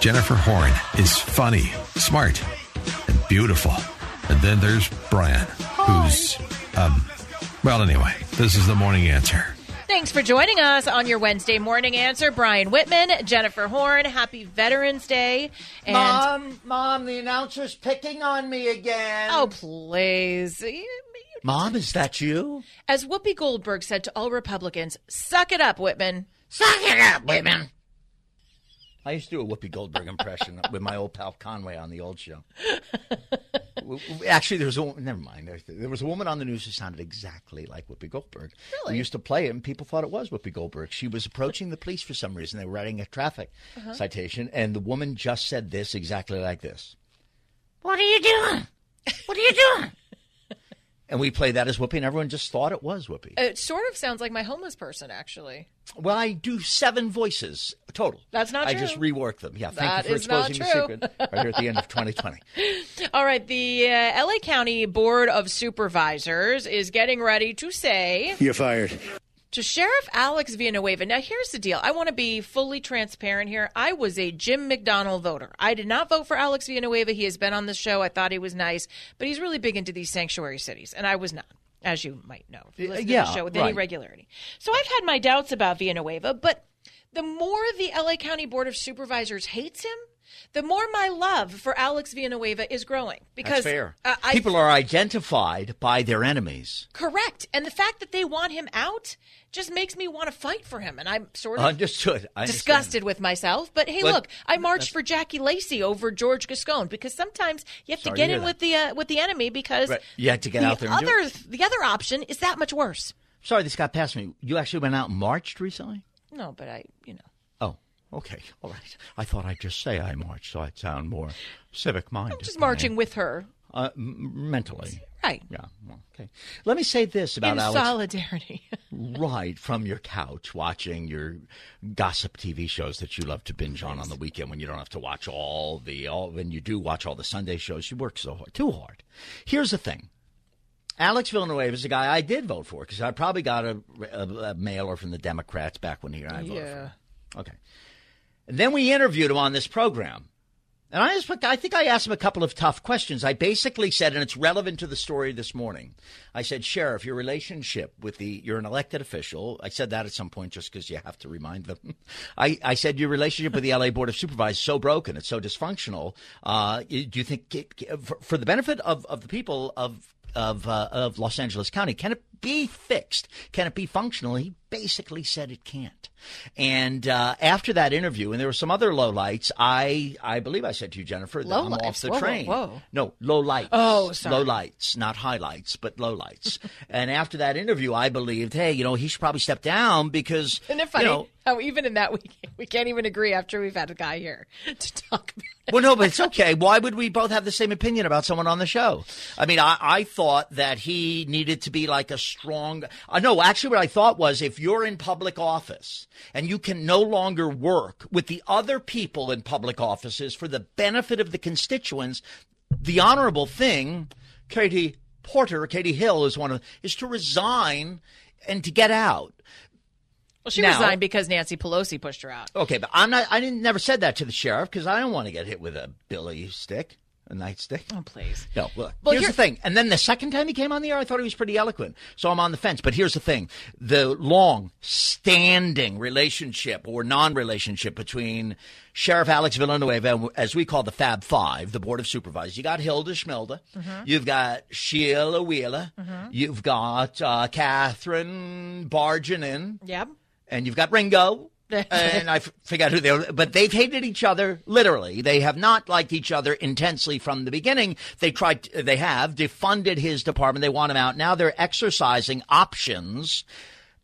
Jennifer Horn is funny, smart, and beautiful. And then there's Brian, who's, um, well, anyway, this is the morning answer. Thanks for joining us on your Wednesday morning answer. Brian Whitman, Jennifer Horn, happy Veterans Day. And Mom, Mom, the announcer's picking on me again. Oh, please. Mom, is that you? As Whoopi Goldberg said to all Republicans, suck it up, Whitman. Suck it up, Whitman. I used to do a Whoopi Goldberg impression with my old pal Conway on the old show. Actually, there was a never mind. There was a woman on the news who sounded exactly like Whoopi Goldberg. Really? We used to play it, and people thought it was Whoopi Goldberg. She was approaching the police for some reason. They were writing a traffic uh-huh. citation, and the woman just said this exactly like this: "What are you doing? What are you doing?" And we play that as Whoopi, and everyone just thought it was Whoopi. It sort of sounds like my homeless person, actually. Well, I do seven voices total. That's not I true. just rework them. Yeah, thank that you for exposing the secret right here at the end of 2020. All right, the uh, LA County Board of Supervisors is getting ready to say You're fired to Sheriff Alex Villanueva. Now, here's the deal. I want to be fully transparent here. I was a Jim McDonnell voter. I did not vote for Alex Villanueva. He has been on the show. I thought he was nice, but he's really big into these sanctuary cities, and I was not. As you might know, if you uh, listen yeah, to the show with right. any regularity. So I've had my doubts about Villanueva, but the more the LA County Board of Supervisors hates him, the more my love for Alex Villanueva is growing. Because. Uh, people are identified by their enemies. Correct, and the fact that they want him out just makes me want to fight for him, and I'm sort of understood. I disgusted with myself. But hey, but, look, I marched for Jackie Lacey over George Gascon because sometimes you have to get to in that. with the uh, with the enemy because right. you had to get the out there. other the other option is that much worse. Sorry, this got past me. You actually went out and marched recently. No, but I, you know. Okay, all right. I thought I'd just say I marched, so I'd sound more civic minded. I'm just marching with her. Uh, m- mentally. Right. Yeah. Well, okay. Let me say this about In Alex. solidarity. right from your couch, watching your gossip TV shows that you love to binge on on the weekend when you don't have to watch all the all when you do watch all the Sunday shows. You work so hard, too hard. Here's the thing. Alex Villanueva is a guy I did vote for because I probably got a, a, a, mailer from the Democrats back when he I voted yeah. for. Okay. Then we interviewed him on this program. And I, just, I think I asked him a couple of tough questions. I basically said, and it's relevant to the story this morning. I said, Sheriff, your relationship with the, you're an elected official. I said that at some point just because you have to remind them. I, I said, your relationship with the LA Board of Supervisors is so broken, it's so dysfunctional. Uh, do you think, it, for, for the benefit of, of the people of of uh, of Los Angeles County. Can it be fixed? Can it be functional? He basically said it can't. And uh, after that interview, and there were some other lowlights, I I believe I said to you, Jennifer, that low I'm lights. off the whoa, train. Whoa. No, low lights. Oh, sorry. Low lights, not highlights, but low lights. and after that interview, I believed, hey, you know, he should probably step down because Isn't it funny you know, how even in that we we can't even agree after we've had a guy here to talk about it. well, no, but it's okay. Why would we both have the same opinion about someone on the show? I mean, I, I thought that he needed to be like a strong. Uh, no, actually, what I thought was if you're in public office and you can no longer work with the other people in public offices for the benefit of the constituents, the honorable thing, Katie Porter, Katie Hill is one of is to resign and to get out. Well, she Now- resigned because Nancy Pelosi pushed her out. Okay, but I'm not. I didn't never said that to the sheriff because I don't want to get hit with a billy stick, a nightstick. Oh, please. No, look. Well, here's here- the thing. And then the second time he came on the air, I thought he was pretty eloquent. So I'm on the fence. But here's the thing: the long-standing relationship or non-relationship between Sheriff Alex Villanueva, and as we call the Fab Five, the Board of Supervisors. You got Hilda Schmilda. Mm-hmm. You've got Sheila Wheeler. You've got uh, Catherine Bargenin Yep. and you've got Ringo. and I f- forgot who they were, but they've hated each other literally. They have not liked each other intensely from the beginning. They tried, they have defunded his department. They want him out. Now they're exercising options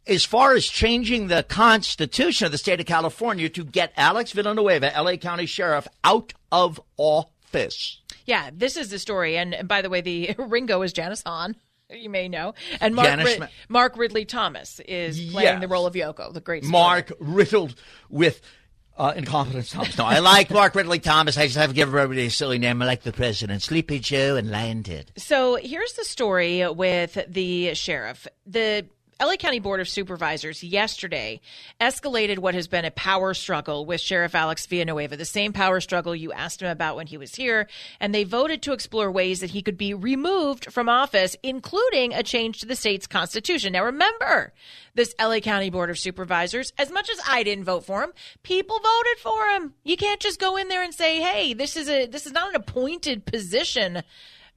as far as changing the Constitution of the state of California to get Alex Villanueva, LA County Sheriff, out of office. Yeah, this is the story. And by the way, the Ringo is Janice Hahn. You may know, and Mark, Rid- Mark Ridley Thomas is playing yes. the role of Yoko, the great. Mark riddled with uh, incompetence Thomas. No, I like Mark Ridley Thomas. I just have to give everybody a silly name. I like the president, Sleepy Joe, and Landed. So here's the story with the sheriff. The LA County Board of Supervisors yesterday escalated what has been a power struggle with Sheriff Alex Villanueva, the same power struggle you asked him about when he was here, and they voted to explore ways that he could be removed from office, including a change to the state's constitution. Now, remember, this LA County Board of Supervisors, as much as I didn't vote for him, people voted for him. You can't just go in there and say, "Hey, this is a this is not an appointed position."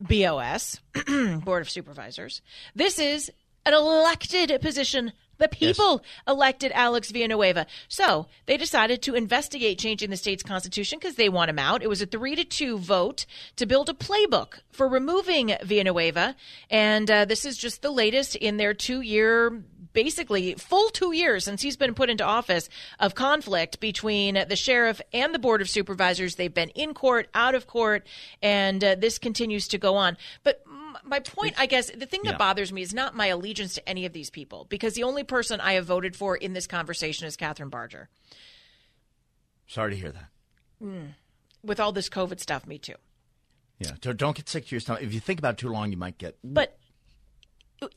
BOS, Board of Supervisors. This is an elected position. The people yes. elected Alex Villanueva. So they decided to investigate changing the state's constitution because they want him out. It was a three to two vote to build a playbook for removing Villanueva. And uh, this is just the latest in their two year basically full two years since he's been put into office of conflict between the sheriff and the board of supervisors. They've been in court, out of court, and uh, this continues to go on. But my point, I guess, the thing that yeah. bothers me is not my allegiance to any of these people, because the only person I have voted for in this conversation is Catherine Barger. Sorry to hear that. Mm. With all this COVID stuff, me too. Yeah, don't get sick to your stomach. If you think about it too long, you might get. But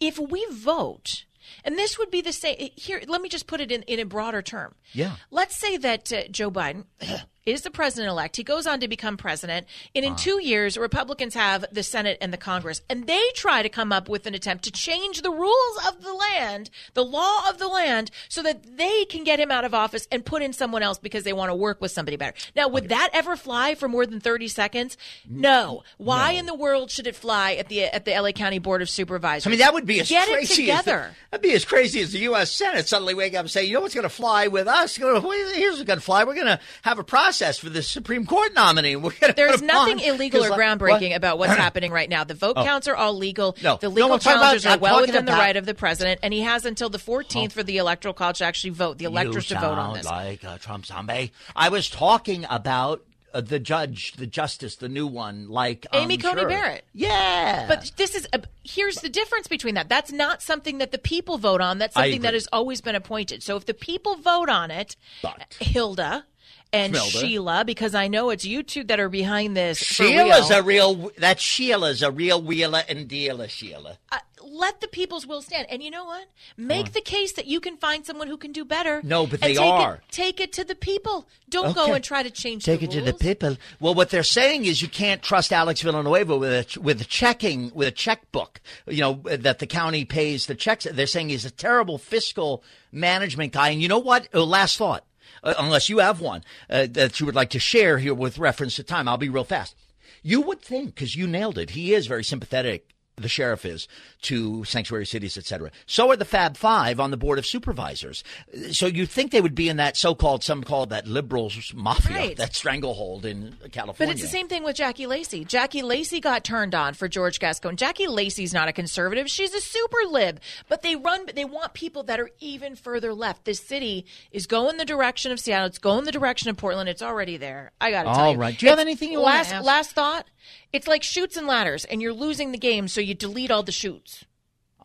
if we vote, and this would be the same here. Let me just put it in, in a broader term. Yeah. Let's say that uh, Joe Biden is the president elect. He goes on to become president. And in two years, Republicans have the Senate and the Congress. And they try to come up with an attempt to change the rules of the land, the law of the land, so that they can get him out of office and put in someone else because they want to work with somebody better. Now, would that ever fly for more than 30 seconds? No. Why no. in the world should it fly at the at the LA County Board of Supervisors? I mean, that would be as get crazy it together. As the, that'd be as crazy as the U.S. Senate suddenly wake up and say, you know what's going to fly with us? Here's what's going to fly. We're going to have a process process for the Supreme Court nominee. There's nothing illegal or groundbreaking what? about what's happening right now. The vote oh. counts are all legal. No. The legal no, challenges about, are well within about... the right of the president, and he has until the 14th oh. for the electoral college to actually vote, the electors to vote on this. like a Trump zombie. I was talking about uh, the judge, the justice, the new one, like Amy um, Coney sure. Barrett. Yeah, but this is a, here's the difference between that. That's not something that the people vote on. That's something that has always been appointed. So if the people vote on it, but. Hilda, and Sheila, because I know it's you two that are behind this. Sheila's real. a real. That Sheila's a real wheeler and dealer, Sheila. Uh, let the people's will stand, and you know what? Make the case that you can find someone who can do better. No, but they take are. It, take it to the people. Don't okay. go and try to change. Take it rules. to the people. Well, what they're saying is you can't trust Alex Villanueva with a with a checking with a checkbook. You know that the county pays the checks. They're saying he's a terrible fiscal management guy. And you know what? Oh, last thought uh, unless you have one uh, that you would like to share here with reference to time. I'll be real fast. You would think, because you nailed it, he is very sympathetic the sheriff is to sanctuary cities, etc. So are the Fab Five on the board of supervisors. So you think they would be in that so-called, some call that liberals mafia, right. that stranglehold in California. But it's the same thing with Jackie Lacey. Jackie Lacey got turned on for George Gascon. Jackie Lacey's not a conservative; she's a super lib. But they run, they want people that are even further left. This city is going the direction of Seattle. It's going the direction of Portland. It's already there. I got to tell you. All right. Do you have anything you last, want to ask? Last thought. It's like Chutes and Ladders, and you're losing the game, so you delete all the chutes.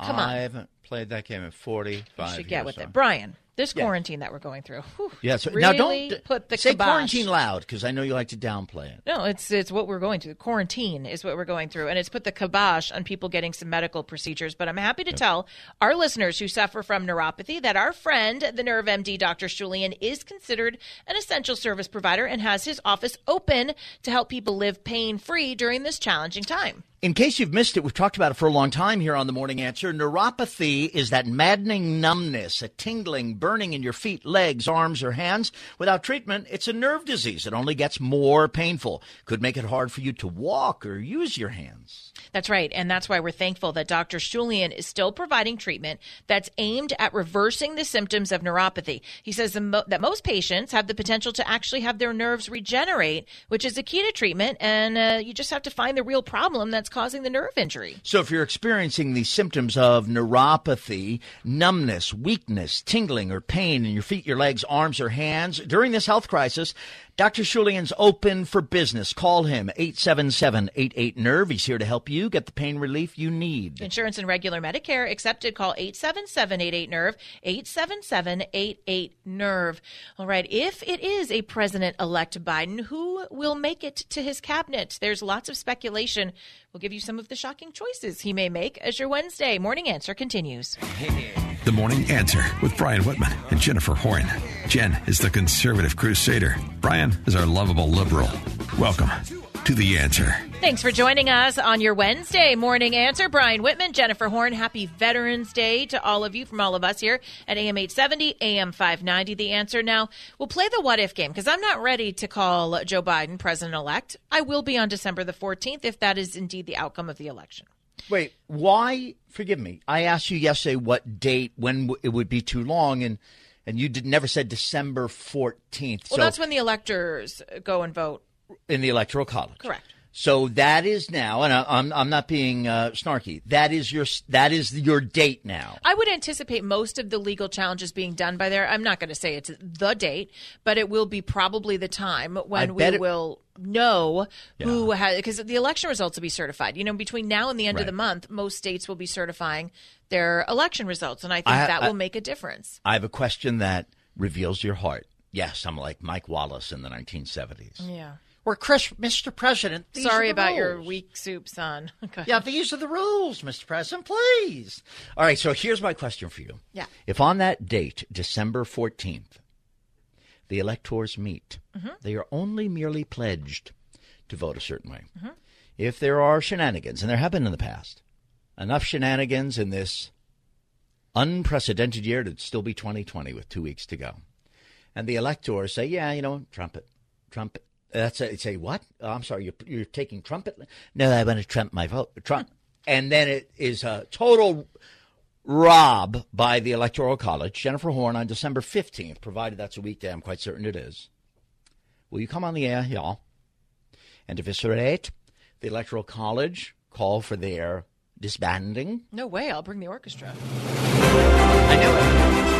Come on. I haven't played that game in 45 you should get with so. it. Brian, this yeah. quarantine that we're going through. Whew, yeah, so really now don't put the say kibosh. quarantine loud because I know you like to downplay it. No, it's it's what we're going through. Quarantine is what we're going through, and it's put the kibosh on people getting some medical procedures. But I'm happy to tell our listeners who suffer from neuropathy that our friend, the Nerve MD, Dr. Julian, is considered an essential service provider and has his office open to help people live pain free during this challenging time. In case you've missed it, we've talked about it for a long time here on the Morning Answer. Neuropathy is that maddening numbness, a tingling, burning in your feet, legs, arms, or hands. Without treatment, it's a nerve disease. It only gets more painful. Could make it hard for you to walk or use your hands. That's right. And that's why we're thankful that Dr. Shulian is still providing treatment that's aimed at reversing the symptoms of neuropathy. He says that most patients have the potential to actually have their nerves regenerate, which is a key to treatment. And uh, you just have to find the real problem that's that's causing the nerve injury. So if you're experiencing the symptoms of neuropathy, numbness, weakness, tingling, or pain in your feet, your legs, arms, or hands during this health crisis, Dr. Shulian's open for business. Call him 877-88-NERVE. He's here to help you get the pain relief you need. Insurance and regular Medicare accepted. Call 877-88-NERVE, 877-88-NERVE. All right, if it is a President-elect Biden, who will make it to his cabinet? There's lots of speculation. We'll give you some of the shocking choices he may make as your Wednesday morning answer continues. The Morning Answer with Brian Whitman and Jennifer Horn. Jen is the conservative crusader. Brian is our lovable liberal. Welcome to The Answer. Thanks for joining us on your Wednesday morning answer. Brian Whitman, Jennifer Horn, happy Veterans Day to all of you from all of us here at AM 870, AM 590. The answer now, we'll play the what if game because I'm not ready to call Joe Biden president elect. I will be on December the 14th if that is indeed the outcome of the election. Wait, why? Forgive me. I asked you yesterday what date, when it would be too long, and and you did never said December fourteenth. Well, so that's when the electors go and vote in the electoral college. Correct. So that is now, and I, am I'm not being uh, snarky. That is your that is your date now. I would anticipate most of the legal challenges being done by there. I'm not going to say it's the date, but it will be probably the time when we it, will know yeah. who has because the election results will be certified. You know, between now and the end right. of the month, most states will be certifying their election results, and I think I, that I, will make a difference. I have a question that reveals your heart. Yes, I'm like Mike Wallace in the 1970s. Yeah. Or Chris, Mr. President. Sorry about rules. your weak soup, son. yeah, these are the rules, Mr. President. Please. All right. So here's my question for you. Yeah. If on that date, December 14th, the electors meet, mm-hmm. they are only merely pledged to vote a certain way. Mm-hmm. If there are shenanigans, and there have been in the past, enough shenanigans in this unprecedented year to still be 2020 with two weeks to go, and the electors say, yeah, you know, trumpet, trumpet, that's a, say what? Oh, I'm sorry, you're, you're taking trumpet. No, I want to trump my vote. Trump, and then it is a total rob by the Electoral College. Jennifer Horn on December 15th, provided that's a weekday. I'm quite certain it is. Will you come on the air, y'all, and eviscerate the Electoral College? Call for their disbanding. No way. I'll bring the orchestra. I knew it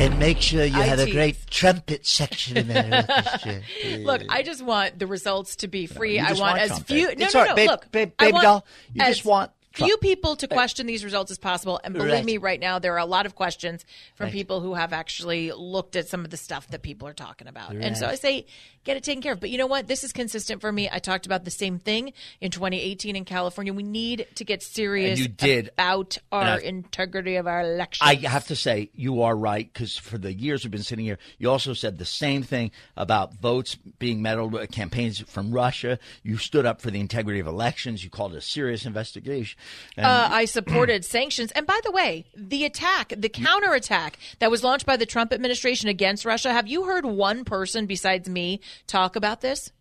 and make sure you have a great trumpet section in there. Look, I just want the results to be free. No, I want, want as trumpet. few. No, it's no, no. Babe, look, babe, baby doll, you just want few people to question these results as possible. And believe right. me, right now there are a lot of questions from right. people who have actually looked at some of the stuff that people are talking about. Right. And so I say, get it taken care of. But you know what? This is consistent for me. I talked about the same thing in 2018 in California. We need to get serious you did. about our integrity of our elections. I have to say, you are right because for the years we've been sitting here, you also said the same thing about votes being meddled with campaigns from Russia. You stood up for the integrity of elections. You called it a serious investigation. Uh, I supported sanctions. And by the way, the attack, the counterattack that was launched by the Trump administration against Russia, have you heard one person besides me talk about this?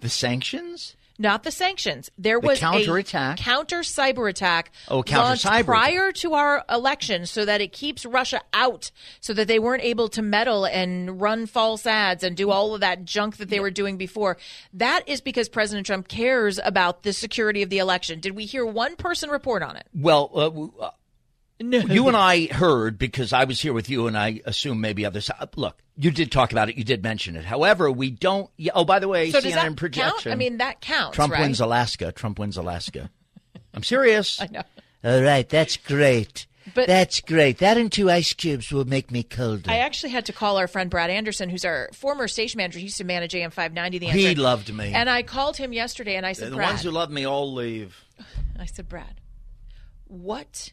The sanctions? Not the sanctions. There was the counterattack. a counter cyber attack oh, counter cyber prior to our election so that it keeps Russia out so that they weren't able to meddle and run false ads and do all of that junk that they were doing before. That is because President Trump cares about the security of the election. Did we hear one person report on it? Well, uh, uh no. You and I heard because I was here with you, and I assume maybe others. Uh, look, you did talk about it. You did mention it. However, we don't. Oh, by the way, so CNN projection. Count? I mean, that counts. Trump right? wins Alaska. Trump wins Alaska. I'm serious. I know. All right, that's great. But that's great. That and two ice cubes will make me colder. I actually had to call our friend Brad Anderson, who's our former station manager. He used to manage AM 590. The answer. He loved me. And I called him yesterday, and I said, the Brad, ones who love me all leave. I said, Brad, what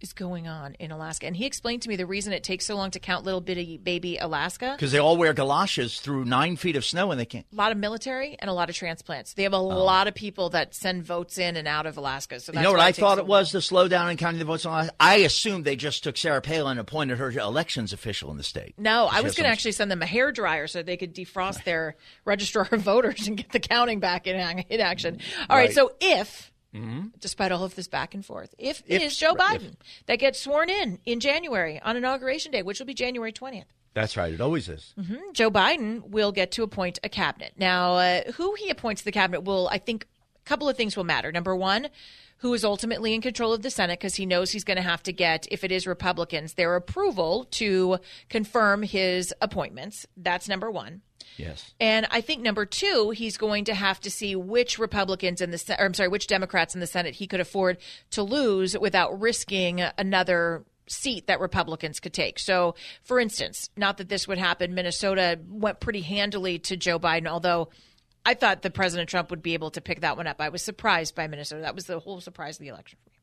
is going on in Alaska. And he explained to me the reason it takes so long to count little bitty baby Alaska. Because they all wear galoshes through nine feet of snow and they can't. A lot of military and a lot of transplants. They have a oh. lot of people that send votes in and out of Alaska. So you know what I thought so it was to slow down and counting the votes in Alaska? I assumed they just took Sarah Palin and appointed her elections official in the state. No, I was going to actually send them a hair dryer so they could defrost their registrar of voters and get the counting back in, in action. All right. right so if Mm-hmm. Despite all of this back and forth, if, if it is Joe Biden if. that gets sworn in in January on inauguration day, which will be January twentieth, That's right. It always is. Mm-hmm. Joe Biden will get to appoint a cabinet. Now, uh, who he appoints the cabinet will, I think, a couple of things will matter. Number one, who is ultimately in control of the Senate because he knows he's going to have to get, if it is Republicans, their approval to confirm his appointments. That's number one. Yes. And I think number two, he's going to have to see which Republicans in the, I'm sorry, which Democrats in the Senate he could afford to lose without risking another seat that Republicans could take. So, for instance, not that this would happen, Minnesota went pretty handily to Joe Biden, although I thought that President Trump would be able to pick that one up. I was surprised by Minnesota. That was the whole surprise of the election for me.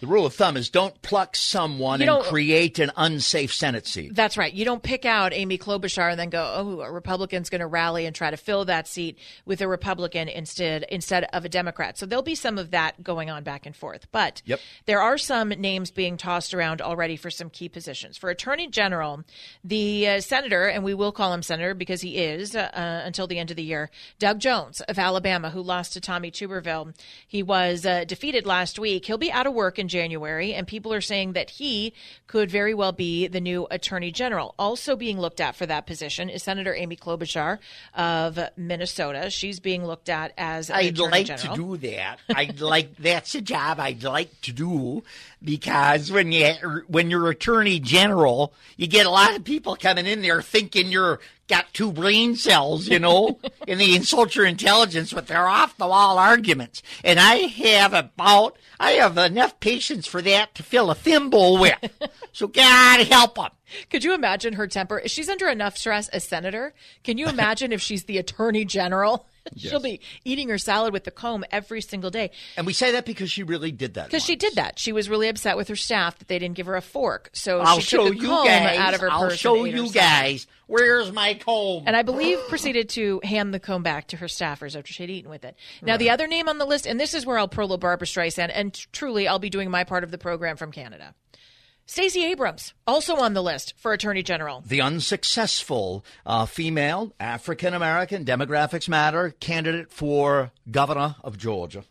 The rule of thumb is don't pluck someone and create an unsafe Senate seat. That's right. You don't pick out Amy Klobuchar and then go, oh, a Republican's going to rally and try to fill that seat with a Republican instead instead of a Democrat. So there'll be some of that going on back and forth. But yep. there are some names being tossed around already for some key positions. For Attorney General, the uh, senator, and we will call him senator because he is uh, uh, until the end of the year, Doug Jones of Alabama, who lost to Tommy Tuberville. He was uh, defeated last week. He'll be out of work in in January, and people are saying that he could very well be the new attorney general. Also being looked at for that position is Senator Amy Klobuchar of Minnesota. She's being looked at as I'd like general. to do that. I'd like that's a job I'd like to do because when you when you're attorney general, you get a lot of people coming in there thinking you're got two brain cells, you know, and they insult your intelligence with their off the wall arguments. And I have about I have enough patience for that to fill a thimble with. So God help them. Could you imagine her temper? She's under enough stress as senator. Can you imagine if she's the attorney general? Yes. She'll be eating her salad with the comb every single day. And we say that because she really did that. Because she did that. She was really upset with her staff that they didn't give her a fork. So I'll she show took a you comb guys. out of her I'll purse. show and ate you her salad. guys. Where's my comb? And I believe proceeded to hand the comb back to her staffers after she'd eaten with it. Now, Right. the other name on the list, and this is where I'll prolo Barbra Streisand, and truly, I'll be doing my part of the program from Canada. Stacey Abrams, also on the list for Attorney General. The unsuccessful uh, female African American demographics matter candidate for governor of Georgia.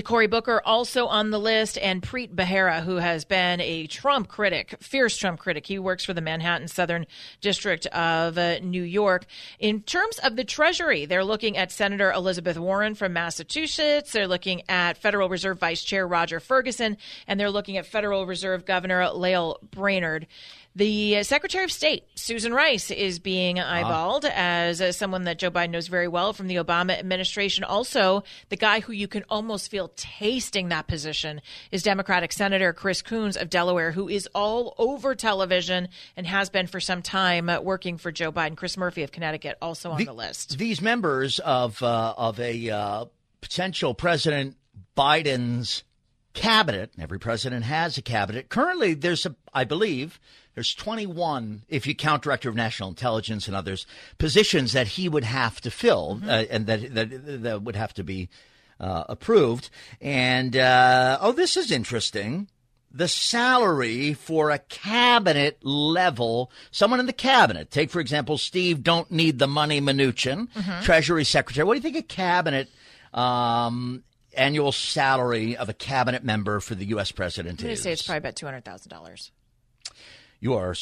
Cory Booker also on the list, and Preet Bharara, who has been a Trump critic, fierce Trump critic. He works for the Manhattan Southern District of uh, New York. In terms of the Treasury, they're looking at Senator Elizabeth Warren from Massachusetts. They're looking at Federal Reserve Vice Chair Roger Ferguson, and they're looking at Federal Reserve Governor Lael Brainard. The uh, Secretary of State, Susan Rice, is being eyeballed as uh, someone that Joe Biden knows very well from the Obama administration. Also, the guy who you can almost feel tasting that position is Democratic Senator Chris Coons of Delaware, who is all over television and has been for some time uh, working for Joe Biden. Chris Murphy of Connecticut, also on the, list. These members of uh, of a uh, potential President Biden's cabinet. Every president has a cabinet. Currently, there's a, I believe, there's 21, if you count Director of National Intelligence and others, positions that he would have to fill, Mm-hmm. uh, and that, that that would have to be uh, approved. And uh, oh, this is interesting. The salary for a cabinet level, someone in the cabinet, take for example Steve, don't need the money Mnuchin, Mm-hmm. Treasury Secretary. What do you think a cabinet um, annual salary of a cabinet member for the U.S. president I'm going is? to say it's probably about $200,000. You are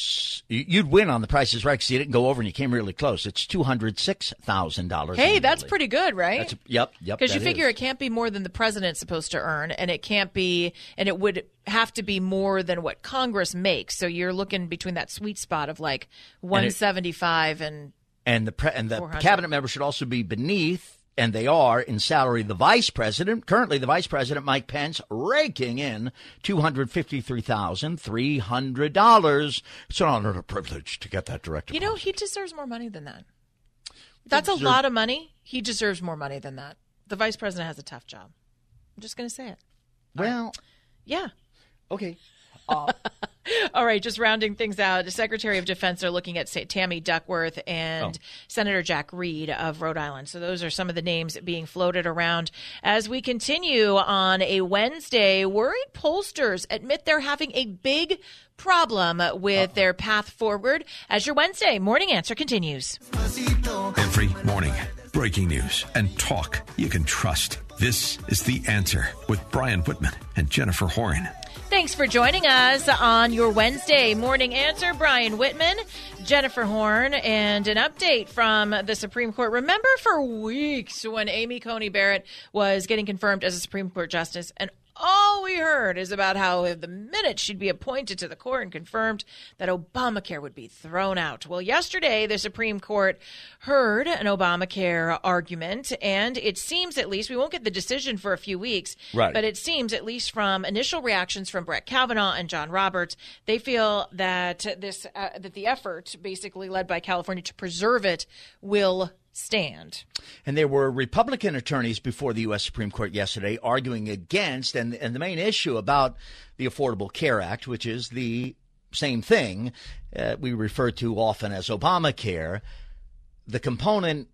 you'd win on the Price is Right because you didn't go over and you came really close. It's two hundred six thousand dollars. Hey, that's pretty good, right? That's yep, yep. Because you figure is. it can't be more than the president's supposed to earn, and it can't be, and it would have to be more than what Congress makes. So you're looking between that sweet spot of like 175 and, and the pre- and the cabinet member should also be beneath, and they are in salary. The vice president, currently the vice president Mike Pence, raking in two hundred fifty three thousand three hundred dollars. It's an honor and a privilege to get that direct. you know, he deserves more money than that. That's a lot of money. He deserves more money than that. The vice president has a tough job. I'm just going to say it. well, Yeah. okay. All right, just rounding things out, the Secretary of Defense are looking at say, Tammy Duckworth and Oh. Senator Jack Reed of Rhode Island. So those are some of the names being floated around as we continue on a Wednesday. Worried pollsters admit they're having a big problem with their path forward. As your Wednesday morning answer continues. Every morning, breaking news and talk you can trust. This is The Answer with Brian Whitman and Jennifer Horn. Thanks for joining us on your Wednesday morning answer. Brian Whitman, Jennifer Horn, and an update from the Supreme Court. Remember for weeks when Amy Coney Barrett was getting confirmed as a Supreme Court justice, and all we heard is about how the minute she'd be appointed to the court and confirmed that Obamacare would be thrown out. Well, yesterday the Supreme Court heard an Obamacare argument, and it seems at least we won't get the decision for a few weeks, Right. but it seems at least from initial reactions from Brett Kavanaugh and John Roberts, they feel that this uh, that the effort, basically led by California to preserve it, will stand. And there were Republican attorneys before the U.S. Supreme Court yesterday arguing against, and, and the main issue about the Affordable Care Act, which is the same thing uh, we refer to often as Obamacare, the component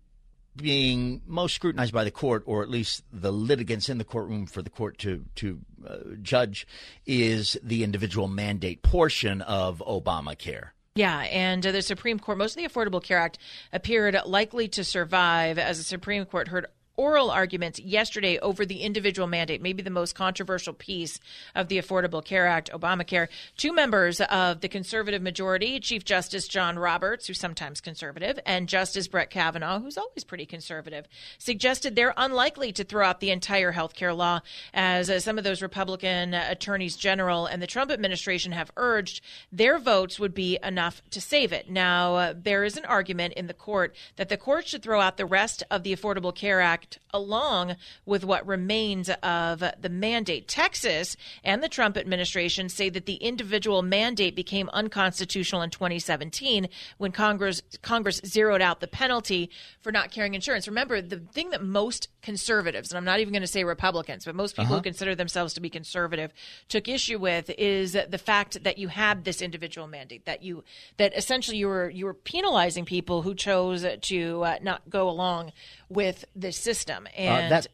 being most scrutinized by the court, or at least the litigants in the courtroom for the court to to uh, judge, is the individual mandate portion of Obamacare. Yeah, and uh, the Supreme Court, most of the Affordable Care Act appeared likely to survive as the Supreme Court heard oral arguments yesterday over the individual mandate, maybe the most controversial piece of the Affordable Care Act, Obamacare. Two members of the conservative majority, Chief Justice John Roberts, who's sometimes conservative, and Justice Brett Kavanaugh, who's always pretty conservative, suggested they're unlikely to throw out the entire health care law, as uh, some of those Republican uh, attorneys general and the Trump administration have urged their votes would be enough to save it. Now, uh, there is an argument in the court that the court should throw out the rest of the Affordable Care Act along with what remains of the mandate. Texas and the Trump administration say that the individual mandate became unconstitutional in 2017 when Congress Congress zeroed out the penalty for not carrying insurance. Remember, the thing that most conservatives, and I'm not even going to say Republicans, but most people who consider themselves to be conservative took issue with is the fact that you had this individual mandate that you that essentially you were you were penalizing people who chose to uh, not go along with this system. And that-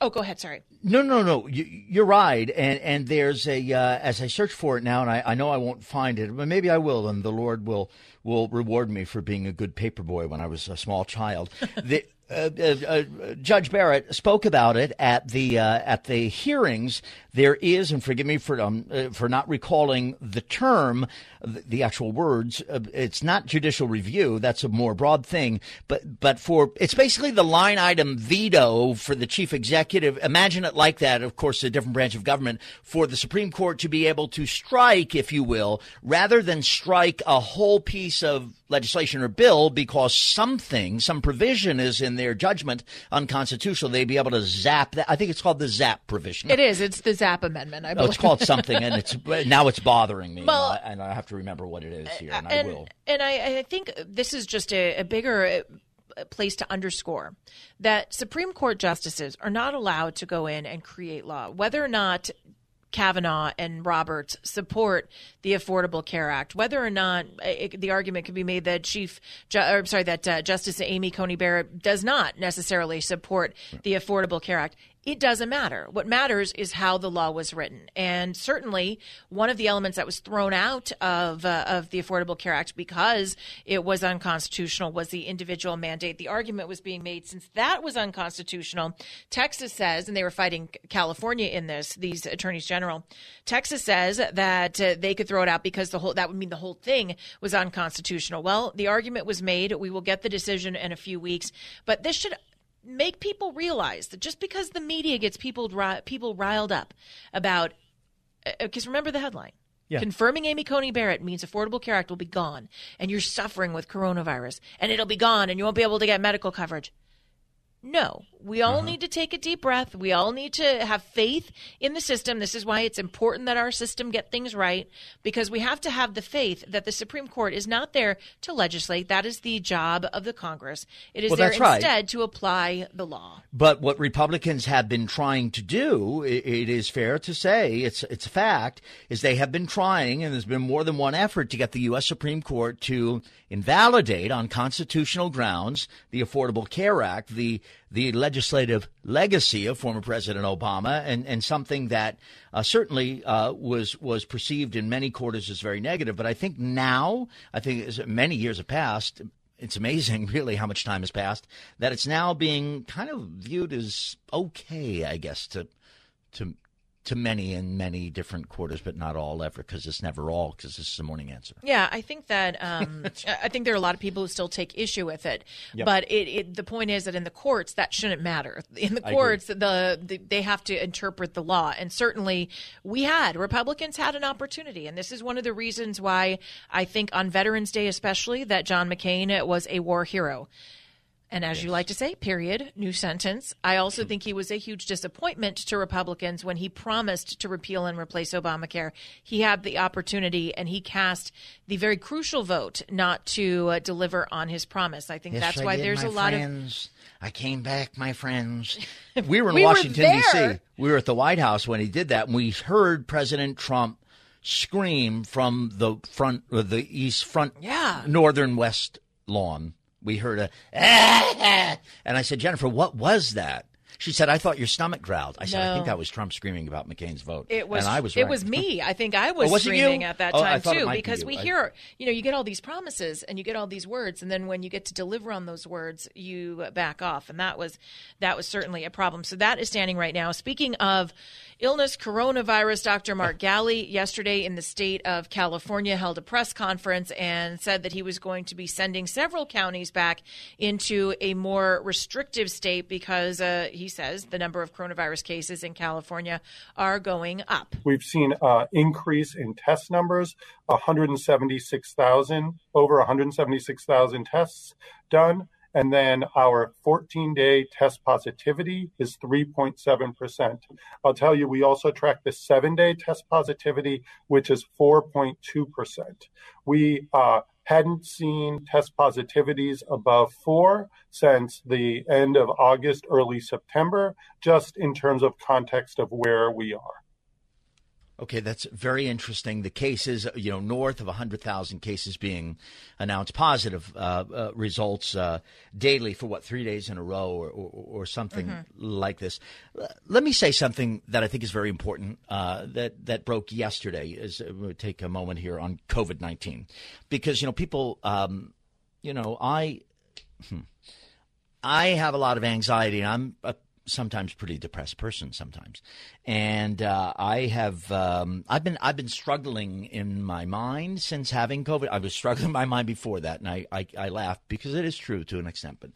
oh, go ahead. Sorry. No, no, no. You, you're right, and and there's a uh, as I search for it now, and I, I know I won't find it, but maybe I will, and the Lord will will reward me for being a good paper boy when I was a small child. the, uh, uh, uh, Judge Barrett spoke about it at the uh, at the hearings. There is, and forgive me for um, uh, for not recalling the term, the, the actual words. It's not judicial review. That's a more broad thing. But but for it's basically the line item veto for the chief executive. Imagine it like that. Of course, a different branch of government for the Supreme Court to be able to strike, if you will, rather than strike a whole piece of legislation or bill because something, some provision is in their judgment unconstitutional. They'd be able to zap that. I think it's called the zap provision. It is. It's the Zap Amendment. I Oh, believe. it's called something, and it's now it's bothering me, Well- and I- and I have to remember what it is here, and, I will. And I, I think this is just a, a bigger uh, place to underscore that Supreme Court justices are not allowed to go in and create law, whether or not Kavanaugh and Roberts support the Affordable Care Act, whether or not uh, it, the argument could be made that Chief, Ju- or, sorry, that uh, Justice Amy Coney Barrett does not necessarily support the Affordable Care Act. It doesn't matter. What matters is how the law was written, and certainly one of the elements that was thrown out of uh, of the Affordable Care Act because it was unconstitutional was the individual mandate. The argument was being made since that was unconstitutional. Texas says, and they were fighting California in this. These attorneys general, Texas says that uh, they could throw it out because the whole that would mean the whole thing was unconstitutional. Well, the argument was made. We will get the decision in a few weeks, but this should make people realize that just because the media gets people people riled up about uh, uh, because remember the headline. Confirming amy coney barrett means affordable care act will be gone and you're suffering with coronavirus and it'll be gone and you won't be able to get medical coverage. No we all mm-hmm. need to take a deep breath. We all need to have faith in the system. This is why it's important that our system get things right because we have to have the faith that the supreme court is not there to legislate. That is the job of the congress. It is Well, there that's right. instead to apply the law. But what Republicans have been trying to do, it is fair to say, it's it's a fact, is they have been trying, and there's been more than one effort to get the U.S. Supreme Court to invalidate on constitutional grounds the Affordable Care Act, the the legislative legacy of former President Obama, and and something that uh, certainly uh, was was perceived in many quarters as very negative. But I think now, I think as many years have passed, it's amazing, really, how much time has passed that it's now being kind of viewed as okay, I guess, to to to many in many different quarters, but not all ever, because it's never all, because this is a morning answer. Yeah, I think that um, I think there are a lot of people who still take issue with it, Yep. but it, it the point is that in the courts that shouldn't matter. In the courts, the, the they have to interpret the law, and certainly we had Republicans had an opportunity, and this is one of the reasons why I think on Veterans Day especially that John McCain was a war hero. And as you like to say, period, new sentence. I also think he was a huge disappointment to Republicans when he promised to repeal and replace Obamacare. He had the opportunity and he cast the very crucial vote not to uh, deliver on his promise. I think Yes, that's I why did, there's a lot of. I came back, my friends. We were in We Washington. D.C. We were at the White House when he did that, and we heard President Trump scream from the front, or the east front, Yeah. northern west lawn. We heard a, "Ah!" and I said, Jennifer, what was that? She said, "I thought your stomach growled." I said, "I think that was Trump screaming about McCain's vote." It was. and I was. It was me. I think I was Oh, was screaming at that Oh, time too, might be because we I- hear, you know, you get all these promises and you get all these words, and then when you get to deliver on those words, you back off, and that was that was certainly a problem. So that is standing right now. Speaking of illness, coronavirus, Dr. Mark Ghaly yesterday in the state of California held a press conference and said that he was going to be sending several counties back into a more restrictive state because uh, he says the number of coronavirus cases in California are going up. We've seen uh, increase in test numbers, 176,000, over 176,000 tests done. And then our 14 day test positivity is 3.7%. I'll tell you, we also track the seven day test positivity, which is 4.2%. We uh, hadn't seen test positivities above four since the end of August, early September, just in terms of context of where we are. Okay, that's very interesting. The cases, you know, north of 100,000 cases being announced positive uh, uh, results uh, daily for what, three days in a row or, or, or something like this. Let me say something that I think is very important uh, that, that broke yesterday. Is uh, we'll take a moment here on COVID 19. Because, you know, people, um, you know, I. hmm, I have a lot of anxiety, and I'm a sometimes pretty depressed person sometimes, and uh, I have um, I've been I've been struggling in my mind since having COVID. I was struggling in my mind before that, and I, I, I laugh because it is true to an extent. But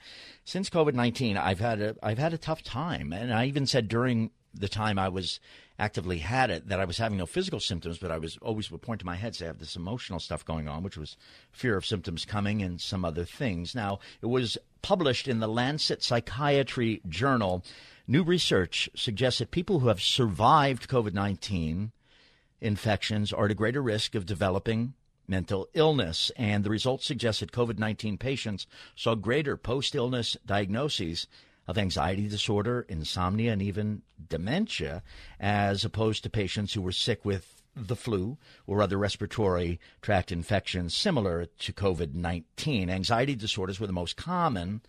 since COVID nineteen, I've had a I've had a tough time, and I even said during the time I was actively had it that I was having no physical symptoms, but I was always would point to my head say I have this emotional stuff going on, which was fear of symptoms coming and some other things. Now it was published in the Lancet Psychiatry Journal. New research suggests that people who have survived COVID nineteen infections are at a greater risk of developing mental illness. And the results suggest that COVID 19 patients saw greater post illness diagnoses of anxiety disorder, insomnia, and even dementia, as opposed to patients who were sick with the flu or other respiratory tract infections similar to COVID 19. Anxiety disorders were the most common.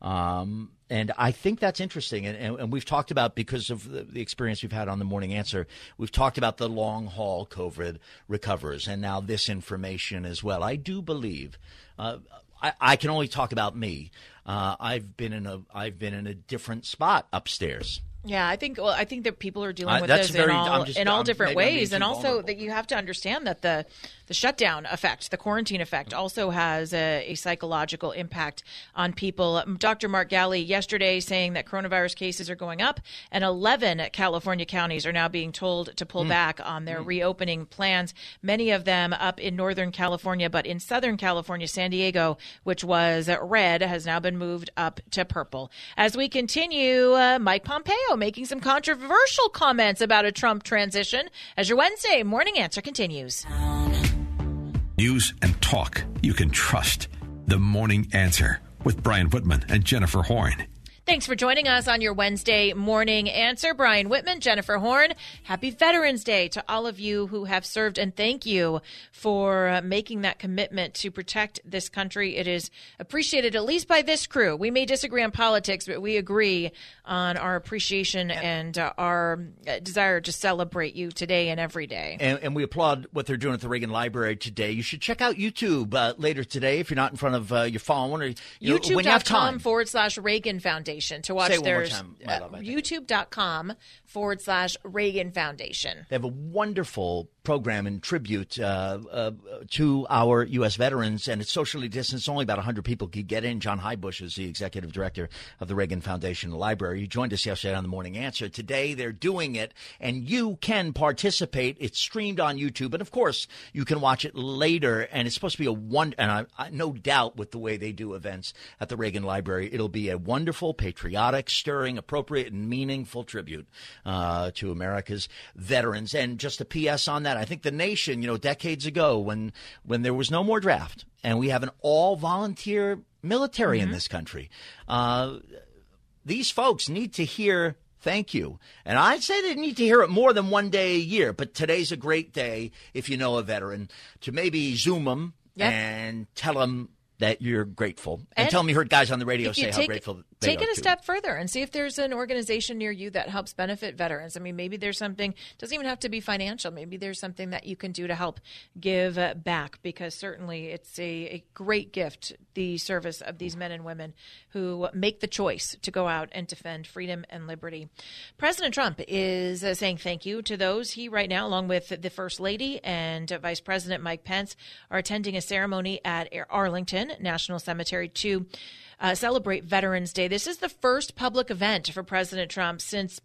Um, and I think that's interesting. And, and, and we've talked about, because of the, the experience we've had on the morning answer, we've talked about the long haul COVID recovers and now this information as well. I do believe. Uh, I, I can only talk about me. Uh, I've been in a I've been in a different spot upstairs. Yeah, I think. Well, I think that people are dealing Uh, with that's this very- in all just- in all I'm- different maybe I'm being ways, and also vulnerable. that you have to understand that the the shutdown effect, the quarantine effect, also has a, a psychological impact on people. Um, Dr. Mark Ghaly yesterday saying that coronavirus cases are going up, and 11 California counties are now being told to pull back on their reopening plans. Many of them up in Northern California, but in Southern California, San Diego, which was red, has now been moved up to purple. As we continue, uh, Mike Pompeo making some controversial comments about a Trump transition. As your Wednesday morning answer continues. News and talk you can trust. The Morning Answer with Brian Whitman and Jennifer Horn. Thanks for joining us on your Wednesday morning answer. Brian Whitman, Jennifer Horn. Happy Veterans Day to all of you who have served, and thank you for uh, making that commitment to protect this country. It is appreciated, at least by this crew. We may disagree on politics, but we agree on our appreciation and uh, our uh, desire to celebrate you today and every day. And, and we applaud what they're doing at the Reagan Library today. You should check out YouTube uh, later today if you're not in front of uh, your phone or you know, when you have YouTube.com forward slash Reagan Foundation. Foundation to watch Say their more time, my love, I think. youtube.com forward slash Reagan Foundation. They have a wonderful program in tribute uh, uh, to our U.S. veterans, and it's socially distanced. Only about 100 people could get in. John Heubusch is the executive director of the Reagan Foundation Library. He joined us yesterday on the Morning Answer. Today, they're doing it, and you can participate. It's streamed on YouTube, and of course, you can watch it later. And it's supposed to be a one, and I, I no doubt with the way they do events at the Reagan Library, it'll be a wonderful, patriotic, stirring, appropriate, and meaningful tribute uh, to America's veterans. And just a P.S. on that, I think the nation, you know, decades ago when when there was no more draft and we have an all volunteer military in this country, uh, these folks need to hear thank you. And I'd say they need to hear it more than one day a year. But today's a great day if you know a veteran to maybe Zoom them Yep. and tell them that you're grateful and, And tell them you heard guys on the radio say how grateful take it a step further and see if there's an organization near you that helps benefit veterans. I mean, maybe there's something doesn't even have to be financial. Maybe there's something that you can do to help give back because certainly it's a, a great gift the service of these men and women who make the choice to go out and defend freedom and liberty. President Trump is uh, saying thank you to those he right now, along with the First Lady and uh, Vice President Mike Pence, are attending a ceremony at Arlington National Cemetery to uh, celebrate Veterans Day. This is the first public event for President Trump since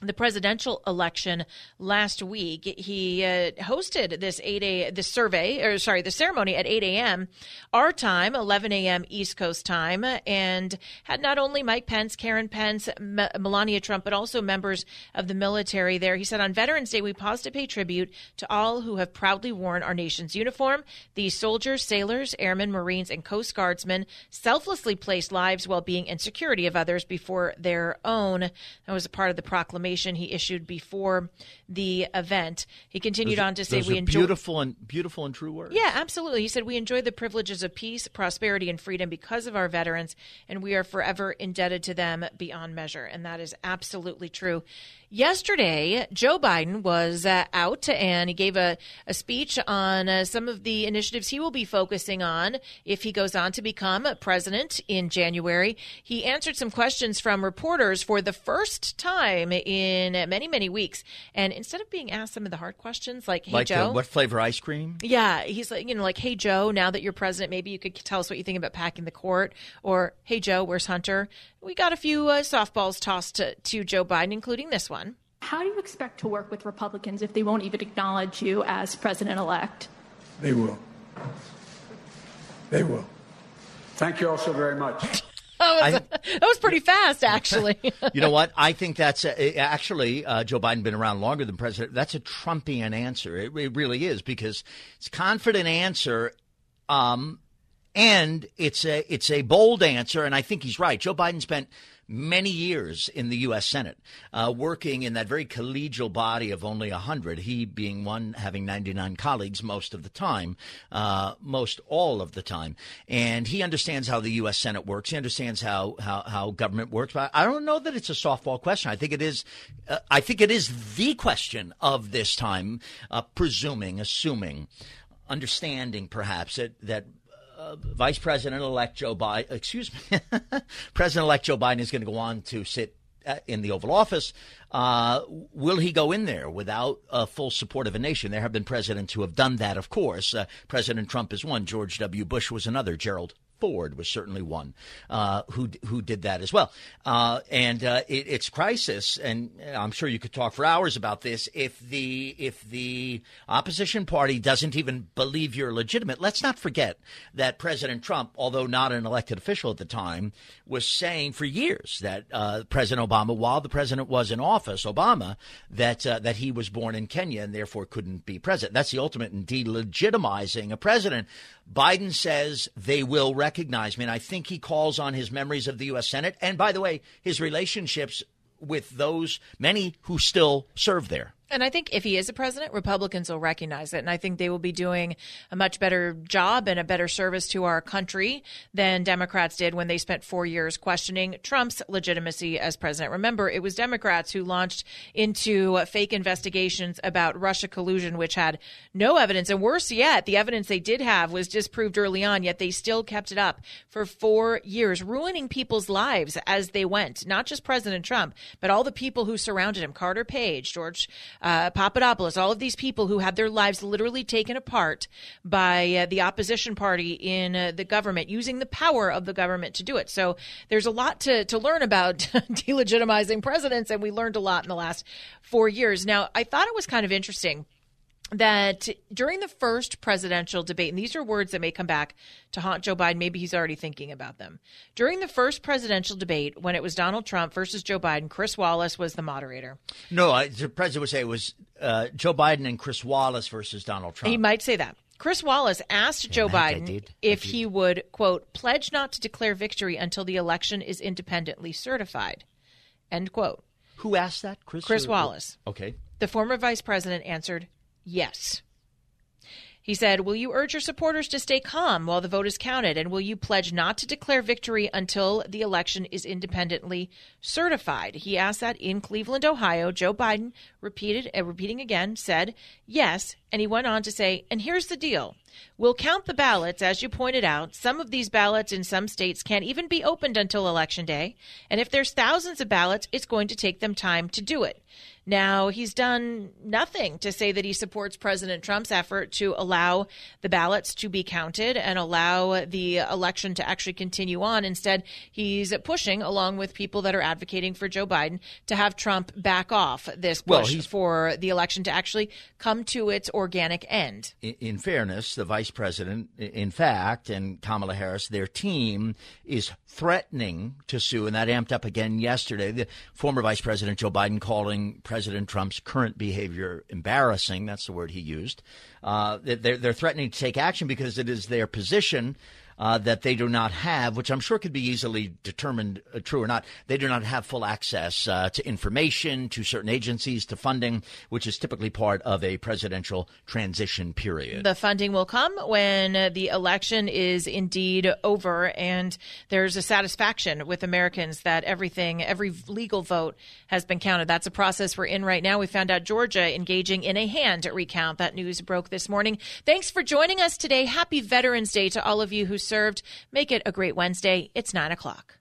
the presidential election last week. He uh, hosted this 8 a this survey, or sorry, the ceremony at 8 a.m. our time, 11 a.m. East Coast time, and had not only Mike Pence, Karen Pence, M- Melania Trump, but also members of the military there. He said on Veterans Day, we pause to pay tribute to all who have proudly worn our nation's uniform. These soldiers, sailors, airmen, Marines, and Coast Guardsmen selflessly placed lives, well being, and security of others before their own. That was a part of the proclamation he issued before the event. He continued on to say, "We enjoy." beautiful and beautiful and true words. Yeah, absolutely. He said, We enjoy the privileges of peace, prosperity, and freedom because of our veterans, and we are forever indebted to them beyond measure. And that is absolutely true. Yesterday, Joe Biden was uh, out and he gave a, a speech on uh, some of the initiatives he will be focusing on if he goes on to become president in January. He answered some questions from reporters for the first time in many, many weeks. And instead of being asked some of the hard questions like, Hey, like Joe. uh, what flavor ice cream? Yeah, he's like, you know, like, hey, Joe, now that you're president, maybe you could tell us what you think about packing the court. Or, hey, Joe, where's Hunter? We got a few uh, softballs tossed to, to Joe Biden, including this one. How do you expect to work with Republicans if they won't even acknowledge you as president elect? They will. They will. Thank you all so very much. That was pretty fast, actually. You know what? I think that's uh, actually uh, Joe Biden been around longer than president. That's a Trumpian answer. It, it really is because it's a confident answer, um, and it's a it's a bold answer. And I think he's right. Joe Biden spent many years in the U.S. Senate, uh, working in that very collegial body of only 100, he being one, having 99 colleagues most of the time, uh, most all of the time. And he understands how the U.S. Senate works. He understands how, how, how government works. But I don't know that it's a softball question. I think it is, uh, I think it is the question of this time, uh, presuming, assuming, understanding perhaps that, that uh, Vice President elect Joe Biden, excuse me, President elect Joe Biden is going to go on to sit uh, in the Oval Office. Uh, will he go in there without full support of a nation? There have been presidents who have done that, of course. Uh, President Trump is one. George W. Bush was another. Gerald Ford was certainly one uh, who who did that as well. Uh, and uh, it, it's crisis, and I'm sure you could talk for hours about this. If the if the opposition party doesn't even believe you're legitimate, let's not forget that President Trump, although not an elected official at the time, was saying for years that uh, President Obama, while the president was in office, Obama, that uh, that he was born in Kenya and therefore couldn't be president. That's the ultimate in delegitimizing a president. Biden says they will recognize me, and I think he calls on his memories of the U.S. Senate, and by the way, his relationships with those many who still serve there. And I think if he is a president, Republicans will recognize it. And I think they will be doing a much better job and a better service to our country than Democrats did when they spent four years questioning Trump's legitimacy as president. Remember, it was Democrats who launched into fake investigations about Russia collusion, which had no evidence. And worse yet, the evidence they did have was disproved early on, yet they still kept it up for four years, ruining people's lives as they went. Not just President Trump, but all the people who surrounded him Carter Page, George uh, Papadopoulos, all of these people who had their lives literally taken apart by uh, the opposition party in uh, the government, using the power of the government to do it. So there's a lot to, to learn about delegitimizing presidents, and we learned a lot in the last four years. Now, I thought it was kind of interesting that during the first presidential debate, and these are words that may come back to haunt Joe Biden, maybe he's already thinking about them. During the first presidential debate, when it was Donald Trump versus Joe Biden, Chris Wallace was the moderator. No, I, the president would say it was uh, Joe Biden and Chris Wallace versus Donald Trump. He might say that. Chris Wallace asked Joe Biden if he would, quote, pledge not to declare victory until the election is independently certified, end quote. Who asked that? Chris? Chris or- Wallace. Okay. The former vice president answered yes. He said, Will you urge your supporters to stay calm while the vote is counted? And will you pledge not to declare victory until the election is independently certified? He asked that in Cleveland, Ohio. Joe Biden repeated, uh, repeating again, said yes. And he went on to say, And here's the deal. We'll count the ballots, as you pointed out. Some of these ballots in some states can't even be opened until Election Day. And if there's thousands of ballots, it's going to take them time to do it. Now, he's done nothing to say that he supports President Trump's effort to allow the ballots to be counted and allow the election to actually continue on. Instead, he's pushing, along with people that are advocating for Joe Biden, to have Trump back off this push he's- for the election to actually come to its organic end. in, in fairness, the vice president, in fact, and Kamala Harris, their team is threatening to sue, and that amped up again yesterday. The former vice president Joe Biden calling President Trump's current behavior embarrassing. That's the word he used. Uh, they're, they're threatening to take action because it is their position. Uh, that they do not have, which I'm sure could be easily determined uh, true or not. They do not have full access uh, to information, to certain agencies, to funding, which is typically part of a presidential transition period. The funding will come when the election is indeed over and there's a satisfaction with Americans that everything, every legal vote has been counted. That's a process we're in right now. We found out Georgia engaging in a hand recount. That news broke this morning. Thanks for joining us today. Happy Veterans Day to all of you who served. Make it a great Wednesday. It's nine o'clock.